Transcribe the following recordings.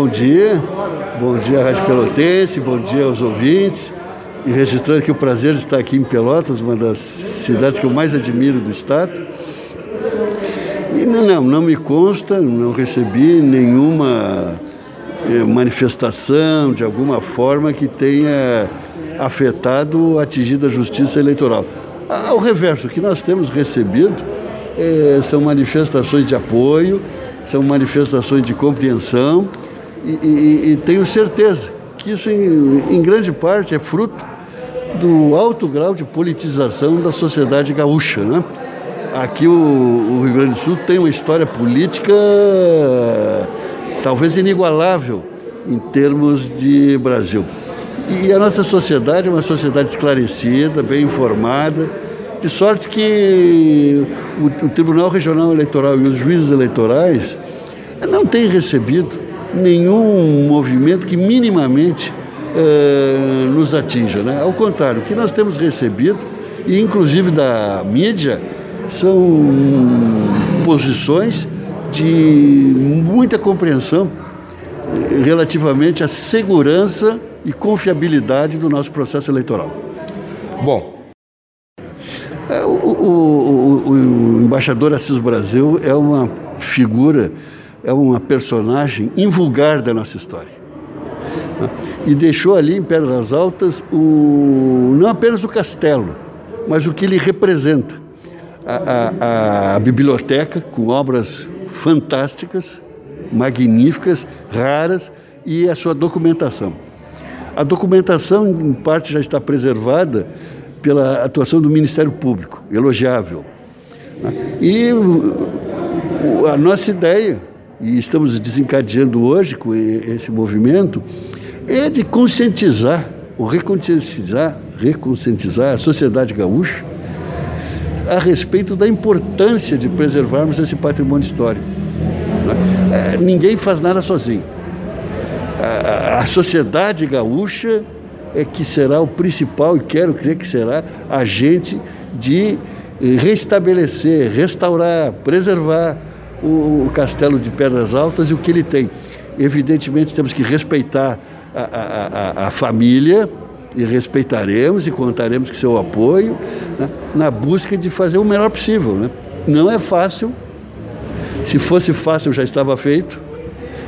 Bom dia, bom dia Rádio Pelotense, bom dia aos ouvintes. E registrando que o prazer de estar aqui em Pelotas, uma das cidades que eu mais admiro do estado. E não, não me consta, não recebi nenhuma eh, manifestação de alguma forma que tenha afetado, atingido a justiça eleitoral. Ao reverso, o que nós temos recebido é, são manifestações de apoio, são manifestações de compreensão e, e, e tenho certeza que isso, em, em, grande parte, é fruto do alto grau de politização da sociedade gaúcha. Né? Aqui o, o Rio Grande do Sul tem uma história política talvez inigualável em termos de Brasil. E a nossa sociedade é uma sociedade esclarecida, bem informada, de sorte que o, o Tribunal Regional Eleitoral e os juízes eleitorais não têm recebido nenhum movimento que minimamente eh, nos atinja. Né? Ao contrário, o que nós temos recebido, e inclusive da mídia, são posições de muita compreensão eh, relativamente à segurança e confiabilidade do nosso processo eleitoral. Bom, é, o, o, o, o, embaixador Assis Brasil é uma figura, é uma personagem invulgar da nossa história. E deixou ali em Pedras Altas o, não apenas o castelo, mas o que ele representa. A, a, a biblioteca com obras fantásticas, magníficas, raras e a sua documentação. A documentação, em parte, já está preservada pela atuação do Ministério Público, elogiável. E a nossa ideia, e estamos desencadeando hoje com esse movimento, é de conscientizar, ou reconscientizar, reconscientizar a sociedade gaúcha a respeito da importância de preservarmos esse patrimônio histórico. É, ninguém faz nada sozinho. A, a sociedade gaúcha é que será o principal, e quero crer que será, agente de restabelecer, restaurar, preservar o, o Castelo de Pedras Altas e o que ele tem. Evidentemente, temos que respeitar a, a, a, a família, e respeitaremos e contaremos com seu apoio né, na busca de fazer o melhor possível. Né? Não é fácil, se fosse fácil já estava feito,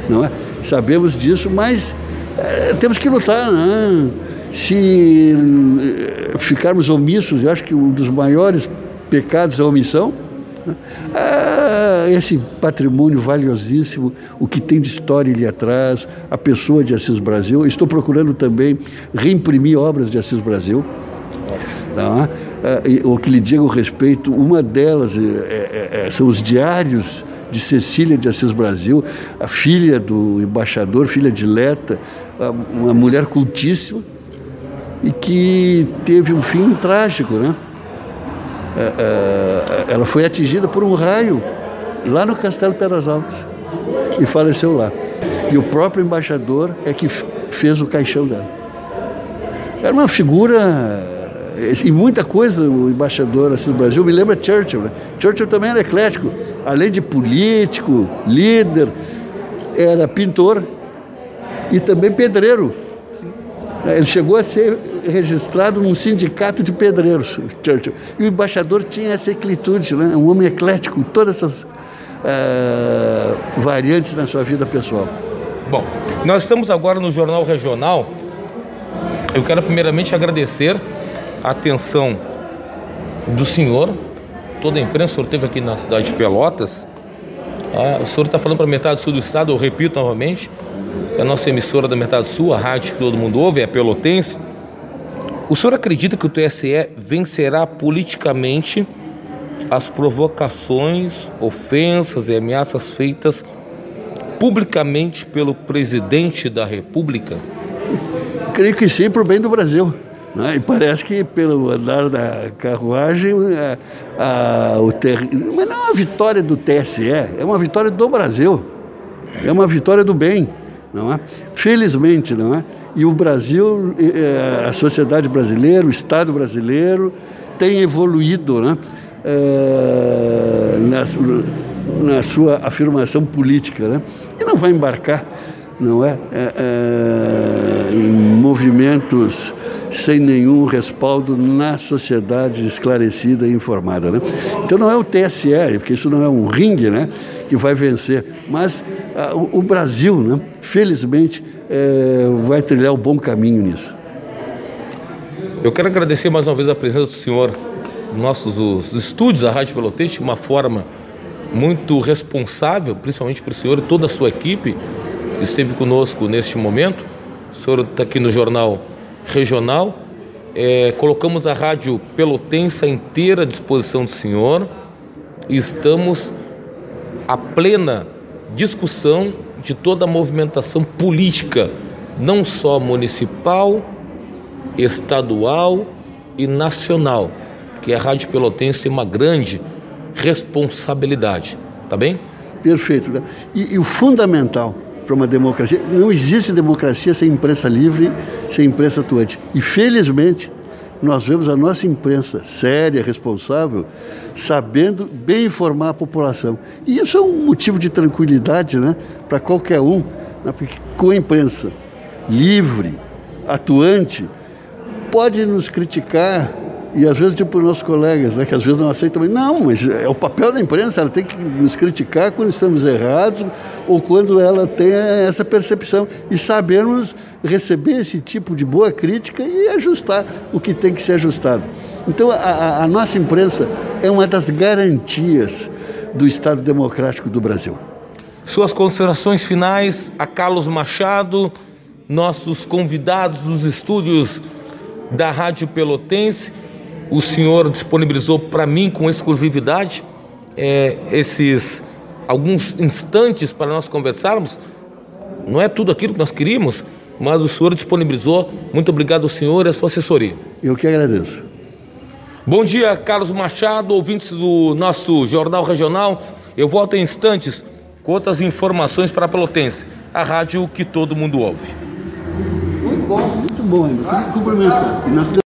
não é? Sabemos disso, mas é, temos que lutar. Né? Se eh, ficarmos omissos, eu acho que um dos maiores pecados é a omissão. Ah, esse patrimônio valiosíssimo, o que tem de história ali atrás, a pessoa de Assis Brasil. Estou procurando também reimprimir obras de Assis Brasil. Tá? Ah, o que lhe digo respeito, uma delas é, é, são os diários de Cecília de Assis Brasil, a filha do embaixador, filha de Leta, uma mulher cultíssima, e que teve um fim trágico, né? É, é, ela foi atingida por um raio lá no Castelo Pedras Altas e faleceu lá. E o próprio embaixador é que fez o caixão dela. Era uma figura e muita coisa o embaixador assim, do Brasil me lembra Churchill. Né? Churchill também era eclético, além de político, líder, era pintor e também pedreiro. Ele chegou a ser registrado num sindicato de pedreiros, Churchill. E o embaixador tinha essa eclitude, né? um homem eclético, todas essas uh, variantes na sua vida pessoal. Bom, nós estamos agora no Jornal Regional. Eu quero primeiramente agradecer a atenção do senhor, toda a imprensa, o senhor esteve aqui na cidade de Pelotas. Ah, o senhor está falando para a metade sul do estado, eu repito novamente, é a nossa emissora da metade sul, a rádio que todo mundo ouve, é Pelotense. O senhor acredita que o TSE vencerá politicamente as provocações, ofensas e ameaças feitas publicamente pelo presidente da República? Creio que sim, para o bem do Brasil. Né? E parece que pelo andar da carruagem, a, a, o ter... mas não é uma vitória do TSE, é uma vitória do Brasil, é uma vitória do bem, não é? Felizmente, não é? E o Brasil, a sociedade brasileira, o Estado brasileiro tem evoluído, né? É, na, na, sua afirmação política, né? E não vai embarcar não é? é, é em movimentos sem nenhum respaldo na sociedade esclarecida e informada. Né? Então não é o TSE, porque isso não é um ringue né, que vai vencer, mas o, o, Brasil, né, felizmente, é, vai trilhar o um bom caminho nisso. Eu quero agradecer mais uma vez a presença do senhor nossos os estúdios da Rádio Pelotense de uma forma muito responsável, principalmente para o senhor e toda a sua equipe que esteve conosco neste momento. O senhor está aqui no Jornal Regional. É, colocamos a Rádio Pelotense inteira à disposição do senhor e estamos à plena discussão de toda a movimentação política, não só municipal, estadual e nacional que a Rádio Pelotense tem uma grande responsabilidade, tá bem? Perfeito. Né? E, e o fundamental para uma democracia, não existe democracia sem imprensa livre, sem imprensa atuante. E felizmente nós vemos a nossa imprensa séria, responsável, sabendo bem informar a população. E isso é um motivo de tranquilidade né, para qualquer um, né, porque com a imprensa livre, atuante, pode nos criticar, e às vezes, tipo, nossos colegas, né, que às vezes não aceitam, não, mas é o papel da imprensa, ela tem que nos criticar quando estamos errados ou quando ela tem essa percepção e sabermos receber esse tipo de boa crítica e ajustar o que tem que ser ajustado. Então, a, a nossa imprensa é uma das garantias do Estado Democrático do Brasil. Suas considerações finais a Carlos Machado, nossos convidados dos estúdios da Rádio Pelotense o Senhor disponibilizou para mim com exclusividade é, esses alguns instantes para nós conversarmos. Não é tudo aquilo que nós queríamos, mas o Senhor disponibilizou. Muito obrigado, Senhor, e a sua assessoria. Eu que agradeço. Bom dia, Carlos Machado, ouvintes do nosso Jornal Regional. Eu volto em instantes com outras informações para a Pelotense, a rádio que todo mundo ouve. Muito bom, muito bom. Cumprimento.